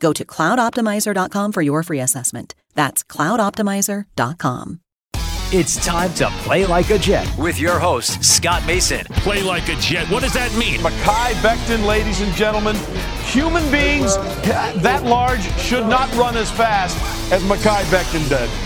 Go to cloudoptimizer.com for your free assessment. That's cloudoptimizer.com. It's time to play like a Jet. with your host, Scott Mason. Play like a Jet. What does that mean? Mekhi Becton, ladies and gentlemen. Human beings that large should not run as fast as Mekhi Becton did.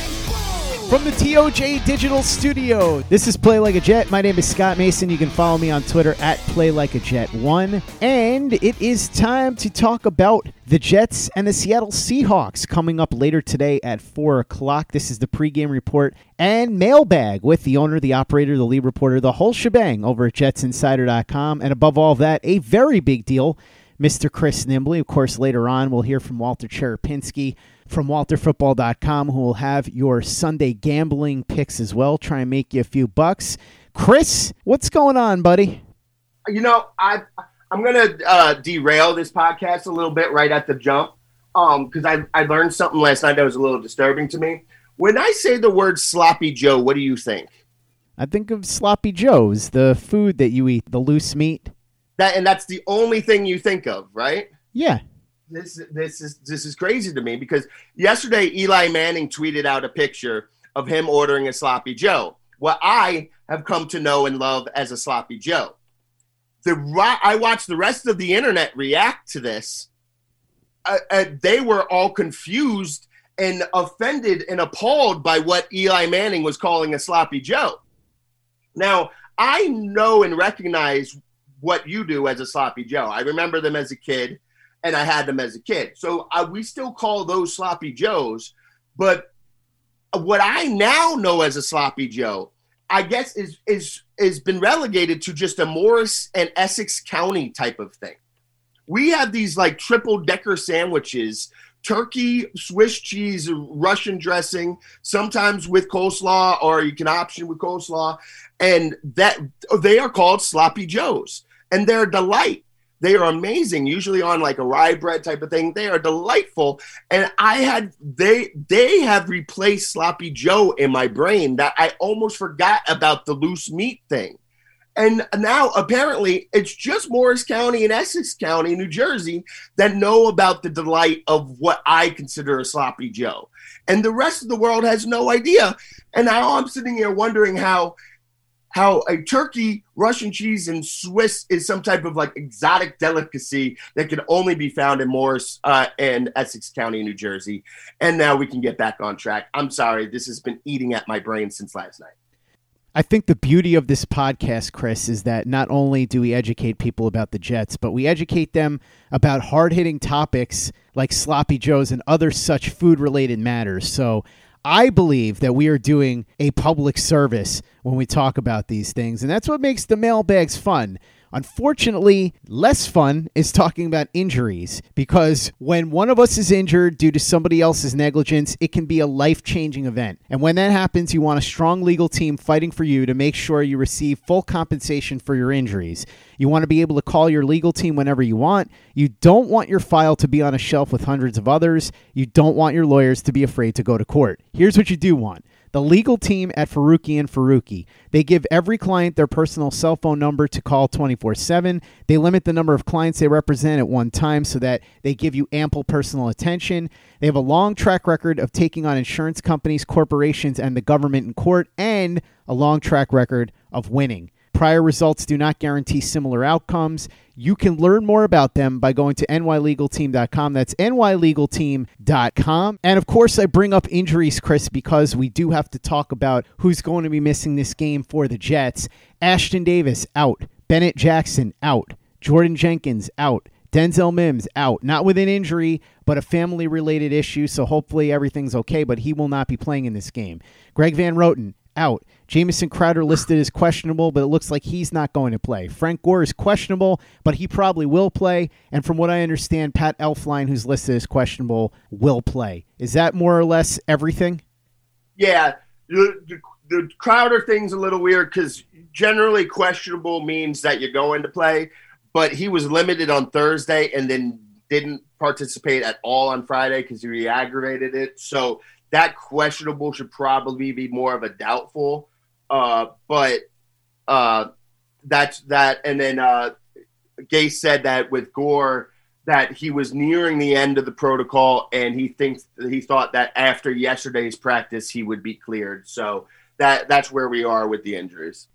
From the TOJ Digital Studio, this is Play Like a Jet. My name is Scott Mason. You can follow me on Twitter at Play Like a Jet One, and it is time to talk about the Jets and the Seattle Seahawks coming up later today at four o'clock. This is the pregame report and mailbag with the owner, the operator, the lead reporter, the whole shebang over at JetsInsider.com, and above all that, a very big deal. Mr. Chris Nimbley. Of course, later on, we'll hear from Walter Cherepinsky from WalterFootball.com, who will have your Sunday gambling picks as well. Try and make you a few bucks. Chris, what's going on, buddy? you know, I I'm gonna uh, derail this podcast a little bit right at the jump, um, because I I learned something last night that was a little disturbing to me. When I say the word sloppy Joe, what do you think? I think of sloppy joes, the food that you eat, the loose meat. That and that's the only thing you think of, right? Yeah. This this is this is crazy to me because yesterday Eli Manning tweeted out a picture of him ordering a sloppy Joe. What I have come to know and love as a sloppy Joe. The I watched the rest of the internet react to this. Uh, uh, they were all confused and offended and appalled by what Eli Manning was calling a sloppy Joe. Now I know and recognize what you do as a sloppy Joe. I remember them as a kid and I had them as a kid. So we still call those sloppy joes. But what I now know as a sloppy Joe, I guess is is is been relegated to just a Morris and Essex County type of thing. We have these like triple decker sandwiches, turkey, Swiss cheese, Russian dressing, sometimes with coleslaw, or you can option with coleslaw, and that they are called sloppy joes, and they're a delight. They are amazing, usually on like a rye bread type of thing. They are delightful. And I had they they have replaced sloppy Joe in my brain that I almost forgot about the loose meat thing. And now apparently it's just Morris County and Essex County, New Jersey, that know about the delight of what I consider a sloppy Joe. And the rest of the world has no idea. And now I'm sitting here wondering how how a turkey, Russian cheese, and Swiss is some type of like exotic delicacy that can only be found in Morris uh, and Essex County, New Jersey. And now we can get back on track. I'm sorry, this has been eating at my brain since last night. I think the beauty of this podcast, Chris, is that not only do we educate people about the Jets, but we educate them about hard hitting topics like sloppy joes and other such food related matters. So I believe that we are doing a public service when we talk about these things, and that's what makes the mailbags fun. Unfortunately, less fun is talking about injuries because when one of us is injured due to somebody else's negligence, it can be a life changing event. And when that happens, you want a strong legal team fighting for you to make sure you receive full compensation for your injuries. You want to be able to call your legal team whenever you want. You don't want your file to be on a shelf with hundreds of others. You don't want your lawyers to be afraid to go to court. Here's what you do want the legal team at Faruqi and Faruqi. They give every client their personal cell phone number to call 24 7. They limit the number of clients they represent at one time so that they give you ample personal attention. They have a long track record of taking on insurance companies, corporations, and the government in court, and a long track record of winning. Prior results do not guarantee similar outcomes. You can learn more about them by going to nylegalteam.com. That's nylegalteam.com. And of course, I bring up injuries, Chris, because we do have to talk about who's going to be missing this game for the Jets. Ashtyn Davis out, Bennett Jackson out, Jordan Jenkins out. Denzel Mims out, not with an injury, but a family related issue. So hopefully everything's okay, but he will not be playing in this game. Greg Van Roten out. Jamison Crowder listed as questionable, but it looks like he's not going to play. Frank Gore is questionable, but he probably will play. And from what I understand, Pat Elflein, who's listed as questionable, will play. Is that more or less everything? Yeah. The, the, the Crowder thing's a little weird because generally questionable means that you're going to play, but he was limited on Thursday and then didn't participate at all on Friday because he re-aggravated it. So that questionable should probably be more of a doubtful. Uh, but uh, that's that. And then uh, Gase said that with Gore that he was nearing the end of the protocol, and he thinks he thought that after yesterday's practice he would be cleared. So that that's where we are with the injuries.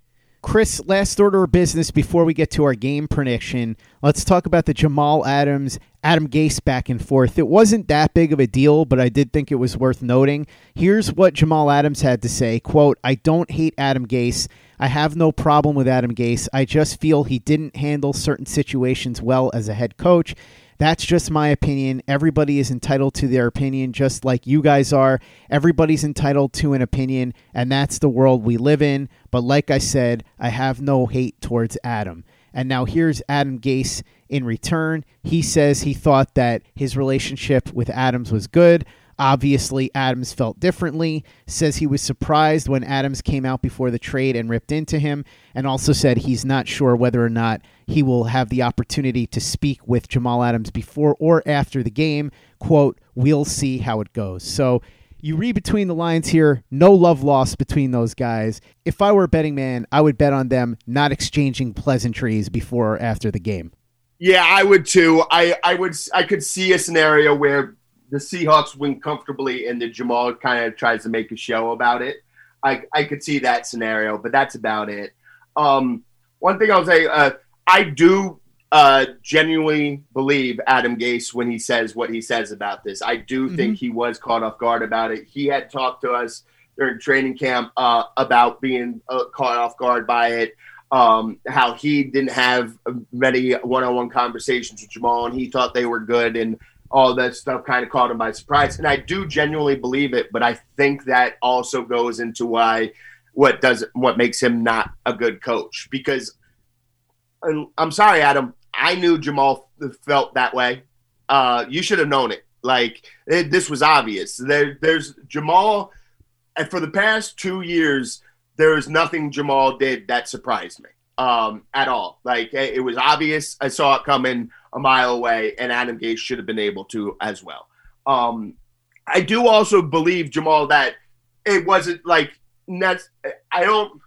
Chris, last order of business before we get to our game prediction. Let's talk about the Jamal Adams, Adam Gase back and forth. It wasn't that big of a deal, but I did think it was worth noting. Here's what Jamal Adams had to say quote, I don't hate Adam Gase. I have no problem with Adam Gase. I just feel he didn't handle certain situations well as a head coach. That's just my opinion. Everybody is entitled to their opinion, just like you guys are. Everybody's entitled to an opinion, and that's the world we live in. But like I said, I have no hate towards Adam. And now here's Adam Gase in return. He says he thought that his relationship with Adams was good. Obviously, Adams felt differently, says he was surprised when Adams came out before the trade and ripped into him, and also said he's not sure whether or not he will have the opportunity to speak with Jamal Adams before or after the game. Quote, we'll see how it goes. So you read between the lines here, no love lost between those guys. If I were a betting man, I would bet on them not exchanging pleasantries before or after the game. Yeah, I would too. I, I would I could see a scenario where the Seahawks win comfortably and the Jamal kind of tries to make a show about it. I, I could see that scenario, but that's about it. Um, one thing I'll say, uh, I do uh, genuinely believe Adam Gase when he says what he says about this. I do mm-hmm. think he was caught off guard about it. He had talked to us during training camp uh, about being uh, caught off guard by it. Um, how he didn't have many one-on-one conversations with Jamal, and he thought they were good, and all that stuff kind of caught him by surprise. And I do genuinely believe it, but I think that also goes into why what does what makes him not a good coach. Because I'm sorry, Adam, I knew Jamal felt that way. Uh, you should have known it. Like it, this was obvious. There, there's Jamal, and for the past two years, there is nothing Jamal did that surprised me um, at all. Like it was obvious. I saw it coming a mile away, and Adam Gase should have been able to as well. Um, I do also believe Jamal that it wasn't like that's. I don't.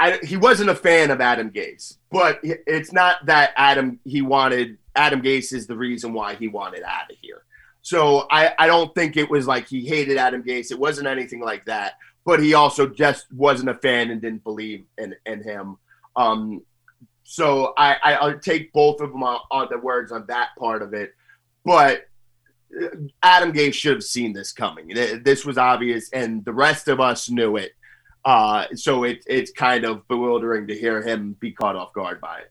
I, he wasn't a fan of Adam Gase, but it's not that Adam he wanted Adam Gase is the reason why he wanted out of here. So I, I don't think it was like he hated Adam Gase. It wasn't anything like that. But he also just wasn't a fan and didn't believe in, in him. Um, so I, I will take both of them on, on, the words on that part of it. But uh, Adam Gase should have seen this coming. This was obvious, and the rest of us knew it. Uh, so it, it's kind of bewildering to hear him be caught off guard by it.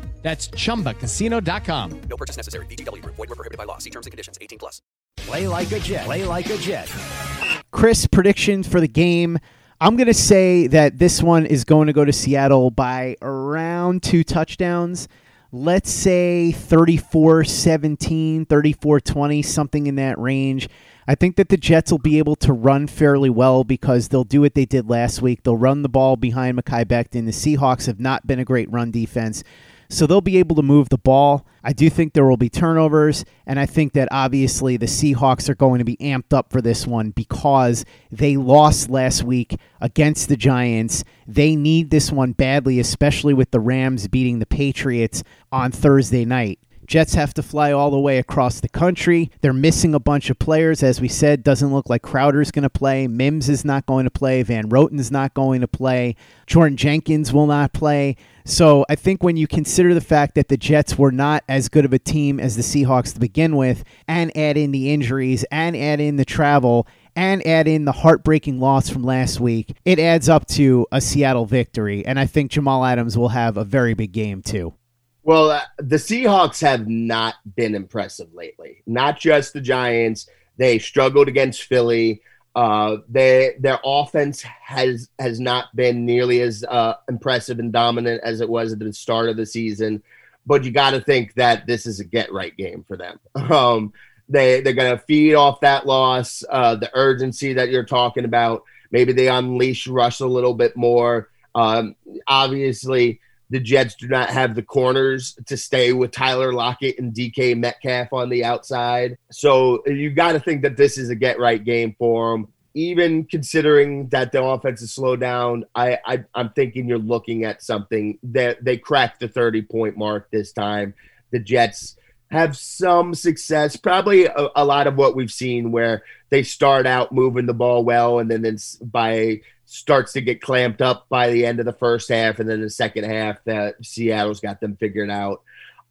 That's chumbacasino.com. No purchase necessary. VGW Group. Void were prohibited by law. See terms and conditions. 18 plus. Play like a Jet. Play like a Jet. Chris, predictions for the game. I'm going to say that this one is going to go to Seattle by around two touchdowns. Let's say 34 17, 34 20, something in that range. I think that the Jets will be able to run fairly well because they'll do what they did last week. They'll run the ball behind Mekhi Becton. The Seahawks have not been a great run defense. So they'll be able to move the ball. I do think there will be turnovers, and I think that obviously the Seahawks are going to be amped up for this one because they lost last week against the Giants. They need this one badly, especially with the Rams beating the Patriots on Thursday night. Jets have to fly all the way across the country. They're missing a bunch of players. As we said, doesn't look like Crowder's going to play. Mims is not going to play. Van Roten's not going to play. Jordan Jenkins will not play. So I think when you consider the fact that the Jets were not as good of a team as the Seahawks to begin with, and add in the injuries, and add in the travel, and add in the heartbreaking loss from last week, it adds up to a Seattle victory. And I think Jamal Adams will have a very big game too. Well, uh, the Seahawks have not been impressive lately. Not just the Giants. They struggled against Philly. Uh, they, their offense has has not been nearly as uh, impressive and dominant as it was at the start of the season. But you got to think that this is a get right game for them. Um, they they're going to feed off that loss, uh, the urgency that you're talking about. Maybe they unleash Russ a little bit more. Um, obviously, the Jets do not have the corners to stay with Tyler Lockett and DK Metcalf on the outside. So you got to think that this is a get right game for them. Even considering that the offense is slowed down, I, I I'm thinking you're looking at something that they cracked the 30 point mark this time. The Jets have some success, probably a, a lot of what we've seen where they start out moving the ball well, and then, then by starts to get clamped up by the end of the first half, and then the second half that Seattle's got them figured out.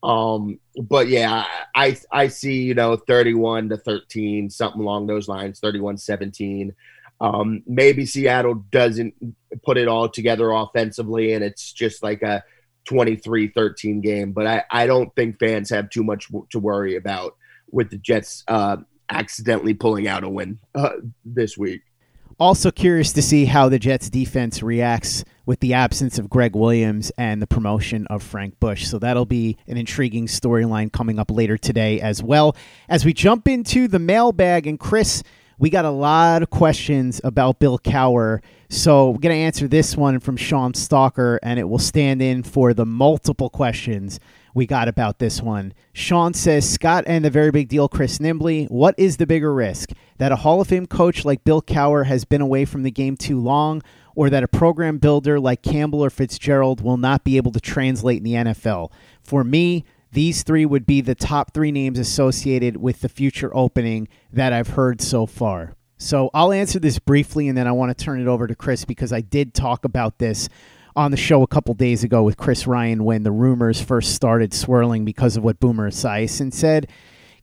Um, but yeah, I I see you know 31 to 13, something along those lines, 31 17. Um, maybe Seattle doesn't put it all together offensively, and it's just like a 23 13 game. But I, I don't think fans have too much to worry about with the Jets uh, accidentally pulling out a win uh, this week. Also curious to see how the Jets defense reacts with the absence of Gregg Williams and the promotion of Frank Bush. So that'll be an intriguing storyline coming up later today as well. As we jump into the mailbag, and Chris, we got a lot of questions about Bill Cowher. So we're going to answer this one from Sean Stalker, and it will stand in for the multiple questions we got about this one. Sean says Scott and the very big deal, Chris Nimbley. What is the bigger risk? That a Hall of Fame coach like Bill Cowher has been away from the game too long, or that a program builder like Campbell or Fitzgerald will not be able to translate in the NFL? For me, these three would be the top three names associated with the future opening that I've heard so far. So I'll answer this briefly and then I want to turn it over to Chris because I did talk about this on the show a couple days ago with Chris Ryan when the rumors first started swirling because of what Boomer Esiason said.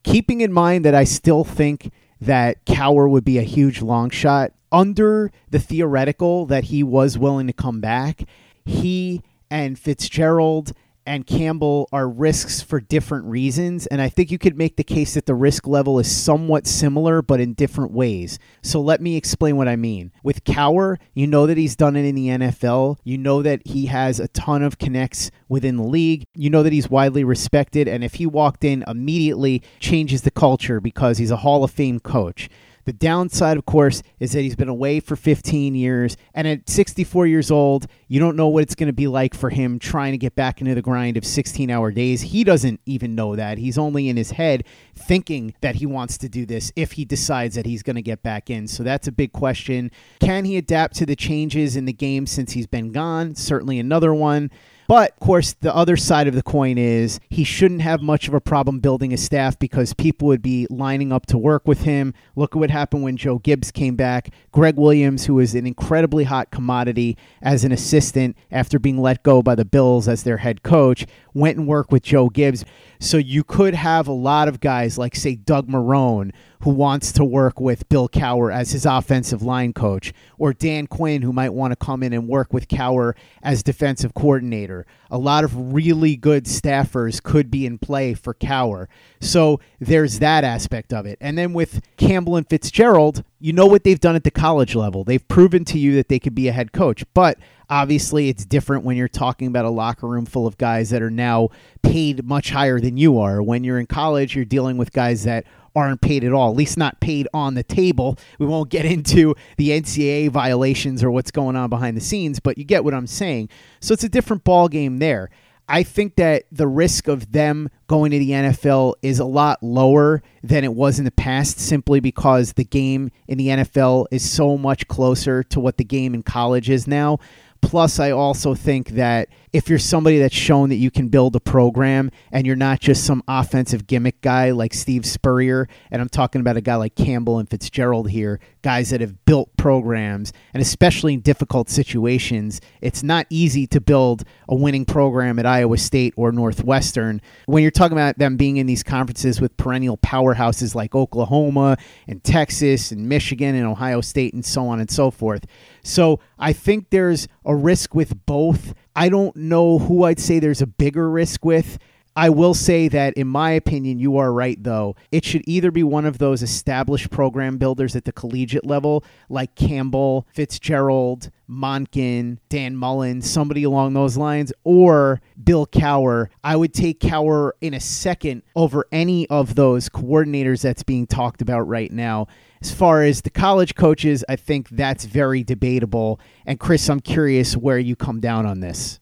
Keeping in mind that I still think that Cowher would be a huge long shot under the theoretical that he was willing to come back, he and Fitzgerald and Campbell are risks for different reasons. And I think you could make the case that the risk level is somewhat similar, but in different ways. So let me explain what I mean. With Cowher, you know that he's done it in the NFL. You know that he has a ton of connects within the league. You know that he's widely respected. And if he walked in immediately, changes the culture because he's a Hall of Fame coach. The downside, of course, is that he's been away for 15 years. And at 64 years old, you don't know what it's going to be like for him trying to get back into the grind of 16 hour days. He doesn't even know that. He's only in his head thinking that he wants to do this if he decides that he's going to get back in. So that's a big question. Can he adapt to the changes in the game since he's been gone? Certainly another one. But of course, the other side of the coin is he shouldn't have much of a problem building a staff because people would be lining up to work with him. Look at what happened when Joe Gibbs came back. Gregg Williams, who was an incredibly hot commodity as an assistant after being let go by the Bills as their head coach, went and worked with Joe Gibbs. So you could have a lot of guys like, say, Doug Marrone, who wants to work with Bill Cowher as his offensive line coach, or Dan Quinn, who might want to come in and work with Cowher as defensive coordinator. A lot of really good staffers could be in play for Cowher. So there's that aspect of it. And then with Campbell and Fitzgerald, you know what they've done at the college level. They've proven to you that they could be a head coach. But obviously, it's different when you're talking about a locker room full of guys that are now paid much higher than you are. When you're in college, you're dealing with guys that aren't paid at all, at least not paid on the table. We won't get into the NCAA violations or what's going on behind the scenes, but you get what I'm saying. So it's a different ball game there. I think that the risk of them going to the NFL is a lot lower than it was in the past simply because the game in the NFL is so much closer to what the game in college is now. Plus, I also think that if you're somebody that's shown that you can build a program and you're not just some offensive gimmick guy like Steve Spurrier, and I'm talking about a guy like Campbell and Fitzgerald here, guys that have built programs, and especially in difficult situations, it's not easy to build a winning program at Iowa State or Northwestern. When you're talking about them being in these conferences with perennial powerhouses like Oklahoma and Texas and Michigan and Ohio State and so on and so forth. So I think there's a risk with both. I don't know who I'd say there's a bigger risk with. I will say that, in my opinion, you are right, though. It should either be one of those established program builders at the collegiate level, like Campbell, Fitzgerald, Monken, Dan Mullen, somebody along those lines, or Bill Cowher. I would take Cowher in a second over any of those coordinators that's being talked about right now. As far as the college coaches, I think that's very debatable. And Chris, I'm curious where you come down on this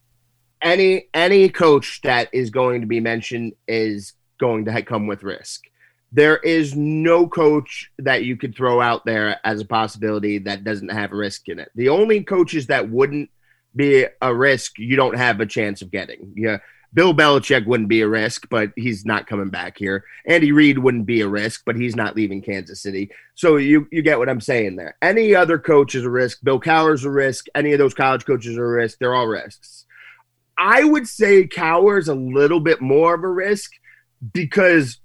any any coach that is going to be mentioned is going to come with risk. There is no coach that you could throw out there as a possibility that doesn't have risk in it. The only coaches that wouldn't be a risk, you don't have a chance of getting. Yeah, Bill Belichick wouldn't be a risk, but he's not coming back here. Andy Reid wouldn't be a risk, but he's not leaving Kansas City. So you you get what I'm saying there. Any other coach is a risk. Bill Cowher's a risk. Any of those college coaches are a risk. They're all risks. I would say Cowher's a little bit more of a risk because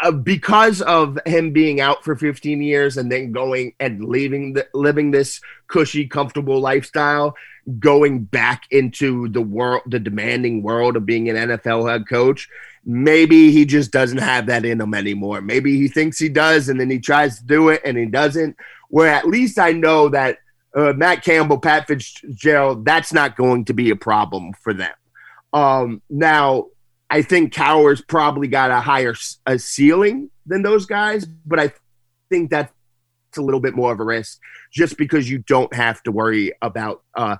uh, because of him being out for 15 years and then going and leaving the, living this cushy comfortable lifestyle going back into the world the demanding world of being an NFL head coach maybe he just doesn't have that in him anymore. Maybe he thinks he does and then he tries to do it and he doesn't. Where at least I know that uh, Matt Campbell, Pat Fitzgerald, that's not going to be a problem for them. Um, now, I think Cowher's probably got a higher a ceiling than those guys, but I think that's a little bit more of a risk just because you don't have to worry about uh,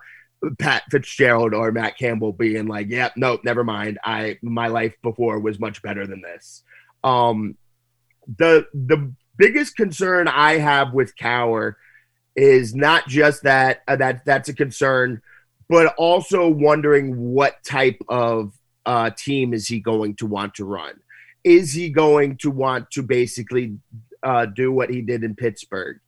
Pat Fitzgerald or Matt Campbell being like, "Yeah, no, never mind. I my life before was much better than this." Um, the the biggest concern I have with Cowher is not just that uh, that that's a concern, but also wondering what type of uh, team is he going to want to run? Is he going to want to basically uh, do what he did in Pittsburgh?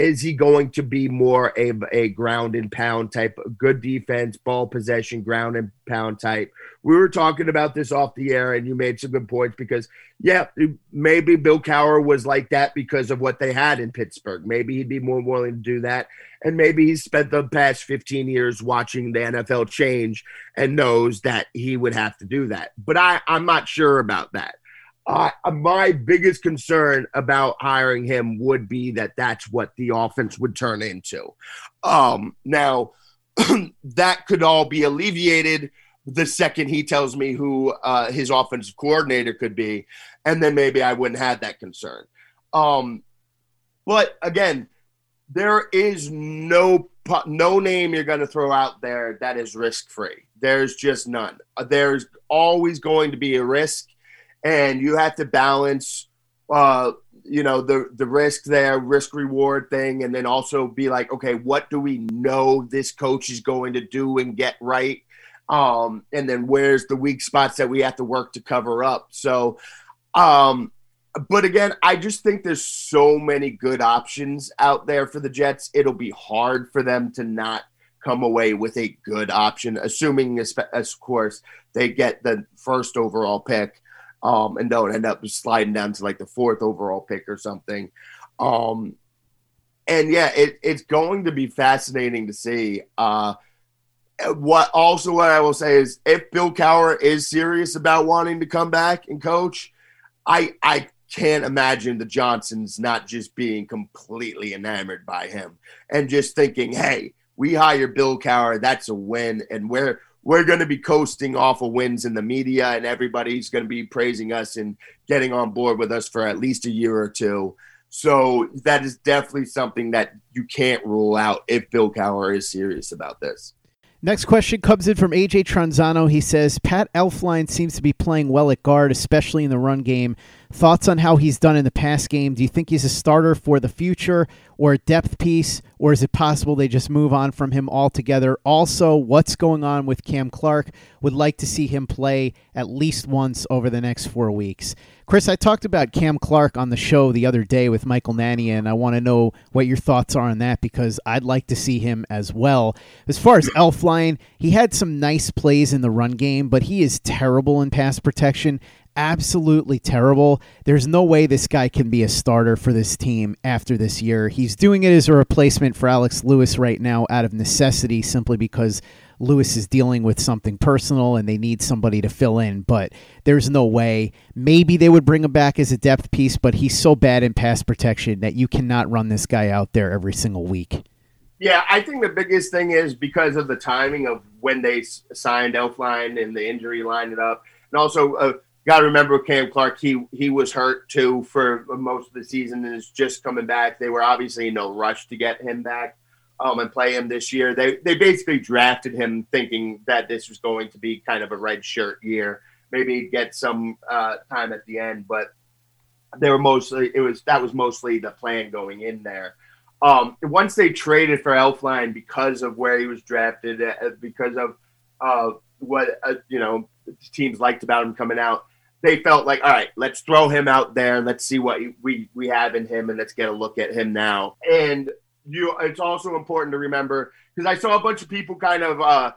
Is he going to be more a, a ground and pound type, good defense, ball possession, ground and pound type? We were talking about this off the air, and you made some good points because, yeah, maybe Bill Cowher was like that because of what they had in Pittsburgh. Maybe he'd be more willing to do that. And maybe he's spent the past 15 years watching the NFL change and knows that he would have to do that. But I, I'm not sure about that. Uh, my biggest concern about hiring him would be that that's what the offense would turn into. Um, now, that could all be alleviated the second he tells me who uh, his offensive coordinator could be, and then maybe I wouldn't have that concern. Um, but again, there is no no name you're going to throw out there that is risk free. There's just none. There's always going to be a risk and you have to balance uh, you know the the risk there risk reward thing and then also be like okay what do we know this coach is going to do and get right Um, and then where's the weak spots that we have to work to cover up? So, um, but again, I just think there's so many good options out there for the Jets. It'll be hard for them to not come away with a good option, assuming, of course, they get the first overall pick um, and don't end up sliding down to like the fourth overall pick or something. Um, and yeah, it, it's going to be fascinating to see. Uh, what also what I will say is if Bill Cowher is serious about wanting to come back and coach, I I can't imagine the Johnsons not just being completely enamored by him and just thinking, hey, we hire Bill Cowher, that's a win, and we're we're going to be coasting off of wins in the media, and everybody's going to be praising us and getting on board with us for at least a year or two. So that is definitely something that you can't rule out if Bill Cowher is serious about this. Next question comes in from AJ Tranzano. He says Pat Elflein seems to be playing well at guard, especially in the run game. Thoughts on how he's done in the past game? Do you think he's a starter for the future or a depth piece, or is it possible they just move on from him altogether? Also, what's going on with Cam Clark? Would like to see him play at least once over the next four weeks. Chris, I talked about Cam Clark on the show the other day with Michael Nania, and I want to know what your thoughts are on that because I'd like to see him as well. As far as Elflein, he had some nice plays in the run game, but he is terrible in pass protection absolutely terrible. There's no way this guy can be a starter for this team after this year. He's doing it as a replacement for Alex Lewis right now out of necessity simply because Lewis is dealing with something personal and they need somebody to fill in, but there's no way. Maybe they would bring him back as a depth piece, but he's so bad in pass protection that you cannot run this guy out there every single week. Yeah, I think the biggest thing is because of the timing of when they signed Elflein and the injury lined it up, and also uh, got to remember Cam Clark. He he was hurt too for most of the season and is just coming back. They were obviously in no rush to get him back um, and play him this year. They they basically drafted him thinking that this was going to be kind of a red shirt year. Maybe he'd get some uh, time at the end, but they were mostly it was that was mostly the plan going in there. Um, once they traded for Elflein because of where he was drafted, uh, because of uh, what uh, you know teams liked about him coming out, they felt like, all right, let's throw him out there let's see what we we have in him and let's get a look at him now. And you, it's also important to remember because I saw a bunch of people kind of uh,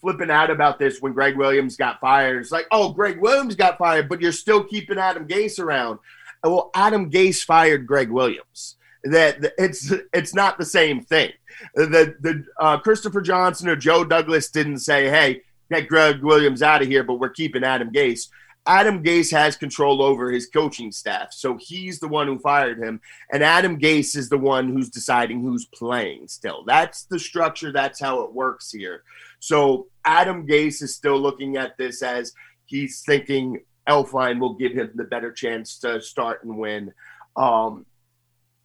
flipping out about this when Gregg Williams got fired. It's like, oh, Gregg Williams got fired, but you're still keeping Adam Gase around. Well, Adam Gase fired Gregg Williams. That it's it's not the same thing. The the uh, Christopher Johnson or Joe Douglas didn't say, hey, get Gregg Williams out of here, but we're keeping Adam Gase. Adam Gase has control over his coaching staff. So he's the one who fired him. And Adam Gase is the one who's deciding who's playing still. That's the structure. That's how it works here. So Adam Gase is still looking at this as he's thinking Elflein will give him the better chance to start and win. Um,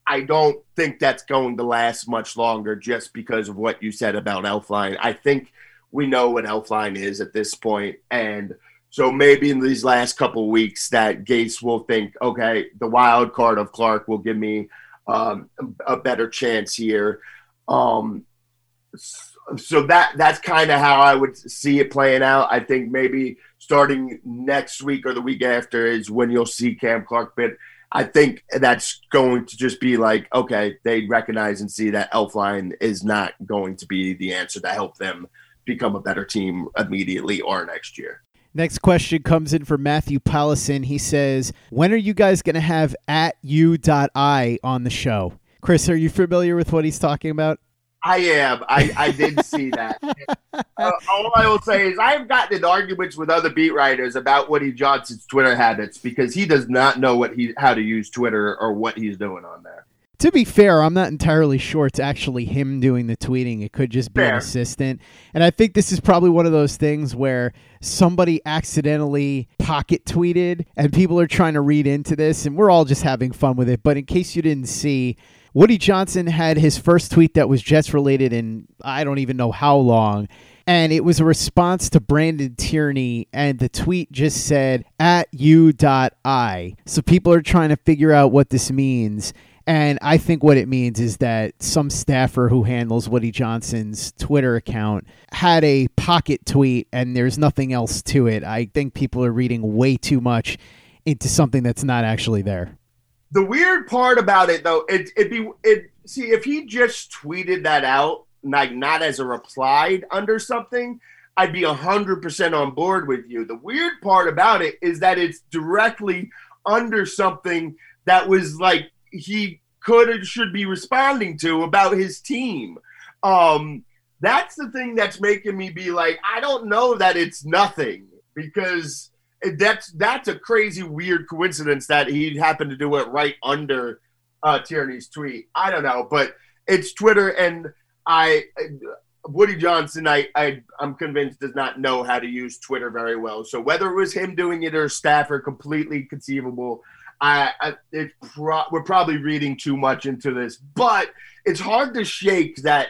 I don't think that's going to last much longer just because of what you said about Elflein. I think we know what Elflein is at this point, and – so maybe in these last couple weeks that Gase will think, okay, the wild card of Clark will give me um, a better chance here. Um, so that that's kind of how I would see it playing out. I think maybe starting next week or the week after is when you'll see Cam Clark. But I think that's going to just be like, okay, they recognize and see that Elflein is not going to be the answer to help them become a better team immediately or next year. Next question comes in from Matthew Paulison. He says, When are you guys going to have at you.i on the show? Chris, are you familiar with what he's talking about? I am. I, I did see that. uh, all I will say is I've gotten in arguments with other beat writers about Woody Johnson's Twitter habits because he does not know what he how to use Twitter or what he's doing on there. To be fair, I'm not entirely sure it's actually him doing the tweeting. It could just be fair. an assistant. And I think this is probably one of those things where somebody accidentally pocket tweeted and people are trying to read into this and we're all just having fun with it. But in case you didn't see, Woody Johnson had his first tweet that was Jets related in I don't even know how long. And it was a response to Brandon Tierney, and the tweet just said at you.i. So people are trying to figure out what this means And I think what it means is that some staffer who handles Woody Johnson's Twitter account had a pocket tweet and there's nothing else to it. I think people are reading way too much into something that's not actually there. The weird part about it though, it it be it see if he just tweeted that out, like not as a reply under something, I'd be hundred percent on board with you. The weird part about it is that it's directly under something that was like he could and should be responding to about his team. Um, that's the thing that's making me be like, I don't know that it's nothing because that's that's a crazy weird coincidence that he happened to do it right under uh, Tierney's tweet. I don't know, but it's Twitter, and I Woody Johnson, I, I I'm convinced does not know how to use Twitter very well. So whether it was him doing it or staff Stafford, completely conceivable. I, I it's pro- we're probably reading too much into this, but it's hard to shake that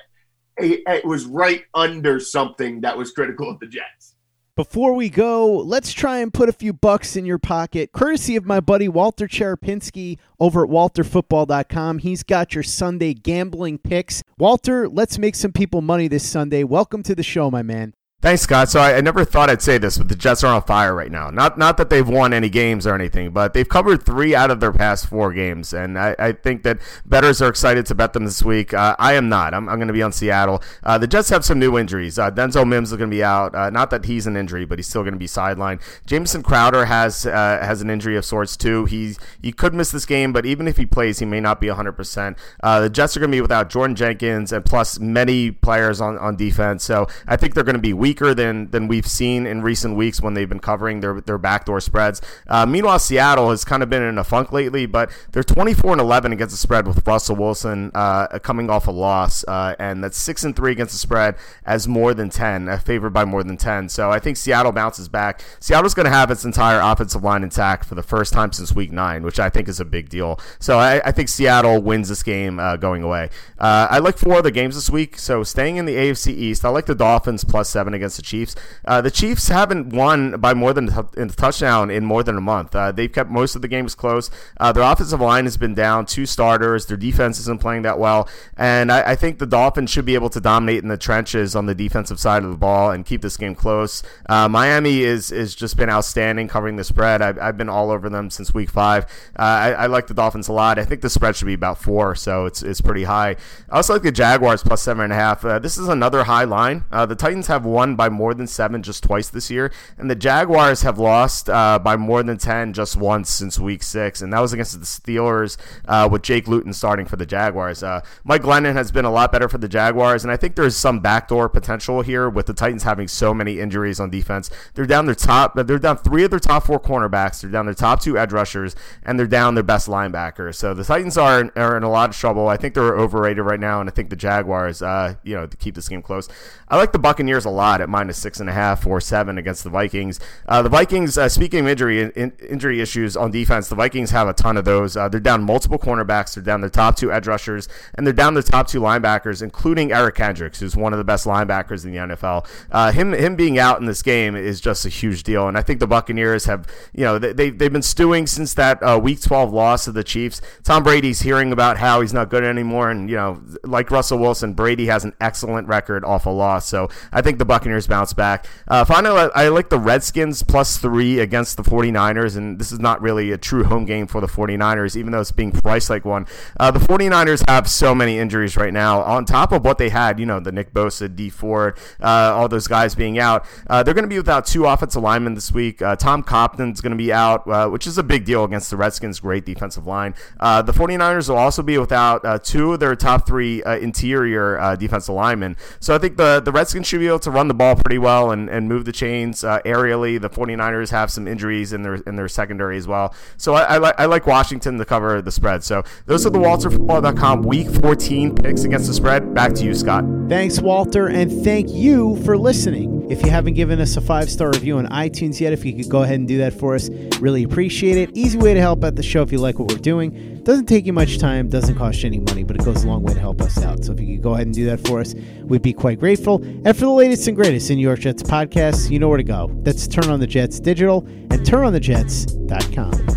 it, it was right under something that was critical of the Jets. Before we go, let's try and put a few bucks in your pocket, courtesy of my buddy Walter Cherepinsky over at walterfootball.com. He's got your Sunday gambling picks. Walter, let's make some people money this Sunday. Welcome to the show, my man. Thanks, Scott. So I, I, never thought I'd say this, but the Jets are on fire right now. Not not that they've won any games or anything, but they've covered three out of their past four games, and I, I think that bettors are excited to bet them this week. Uh, I am not. I'm, I'm going to be on Seattle. Uh, the Jets have some new injuries. Uh, Denzel Mims is going to be out. Uh, not that he's an injury, but he's still going to be sidelined. Jamison Crowder has uh, has an injury of sorts too. He he could miss this game, but even if he plays, he may not be 100. Uh, percent The Jets are going to be without Jordan Jenkins and plus many players on, on defense, so I think they're going to be weaker than than we've seen in recent weeks when they've been covering their their backdoor spreads. Uh, meanwhile, Seattle has kind of been in a funk lately, but they're 24 and 11 against the spread with Russell Wilson uh, coming off a loss, uh, and that's six and three against the spread as more than 10, uh, favored by more than 10. So I think Seattle bounces back. Seattle's going to have its entire offensive line intact for the first time since Week Nine, which I think is a big deal. So I, I think Seattle wins this game uh, going away. Uh, I like four of the games this week. So staying in the AFC East, I like the Dolphins plus seven against the Chiefs. Uh, the Chiefs haven't won by more than a touchdown in more than a month. Uh, they've kept most of the games close. Uh, their offensive line has been down two starters. Their defense isn't playing that well, and I, I, think the Dolphins should be able to dominate in the trenches on the defensive side of the ball and keep this game close. Uh, Miami is is just been outstanding covering the spread. I've, I've been all over them since week five. Uh, I, I, like the Dolphins a lot. I think the spread should be about four, so it's it's pretty high. I also like the Jaguars plus seven and a half. this is another high line. the Titans have won by more than seven just twice this year, and the Jaguars have lost uh, by more than 10 just once since week six, and that was against the Steelers uh, with Jake Luton starting for the Jaguars. Uh, Mike Glennon has been a lot better for the Jaguars, and I think there's some backdoor potential here with the Titans having so many injuries on defense. They're down their top, they're down three of their top four cornerbacks, they're down their top two edge rushers, and they're down their best linebacker. So the Titans are in, are in a lot of trouble. I think they're overrated right now, and I think the Jaguars, uh, you know, to keep this game close. I like the Buccaneers a lot at minus six and a half. or 7 against the Vikings. Uh, the Vikings, uh, speaking of injury in, injury issues on defense, the Vikings have a ton of those. Uh, they're down multiple cornerbacks, they're down their top two edge rushers, and they're down their top two linebackers, including Eric Kendricks, who's one of the best linebackers in the NFL. Uh, him him being out in this game is just a huge deal, and I think the Buccaneers have, you know, they, they've been stewing since that uh, Week 12 loss to the Chiefs. Tom Brady's hearing about how he's not good anymore, and, you know, like Russell Wilson, Brady has an excellent record off a loss, so I think the Buccaneers bounce back. Uh, finally, I like the Redskins plus three against the 49ers, and this is not really a true home game for the 49ers, even though it's being priced like one. Uh, the 49ers have so many injuries right now. On top of what they had, you know, the Nick Bosa, Dee Ford, uh, all those guys being out, uh, they're going to be without two offensive linemen this week. Uh, Tom Compton's going to be out, uh, which is a big deal against the Redskins' great defensive line. the 49ers will also be without two of their top three interior defensive linemen. So I think the, the Redskins should be able to run the ball pretty well and, and move the chains uh, aerially. The 49ers have some injuries in their in their secondary as well. So I, I, li- I like Washington to cover the spread. So those are the WalterFootball.com Week 14 picks against the spread. Back to you, Scott. Thanks, Walter, and thank you for listening. If you haven't given us a five star review on iTunes yet, if you could go ahead and do that for us, really appreciate it. Easy way to help out the show if you like what we're doing. Doesn't take you much time, doesn't cost you any money, but it goes a long way to help us out. So if you could go ahead and do that for us, we'd be quite grateful. And for the latest and greatest in New York Jets podcasts, you know where to go. That's Turn on the Jets Digital and turnonthejets.com.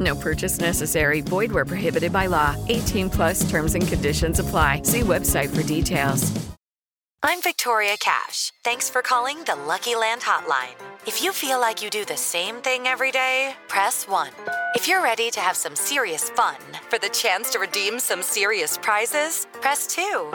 No purchase necessary. Void where prohibited by law. 18 plus terms and conditions apply. See website for details. I'm Victoria Cash. Thanks for calling the Lucky Land Hotline. If you feel like you do the same thing every day, press 1. If you're ready to have some serious fun for the chance to redeem some serious prizes, press 2.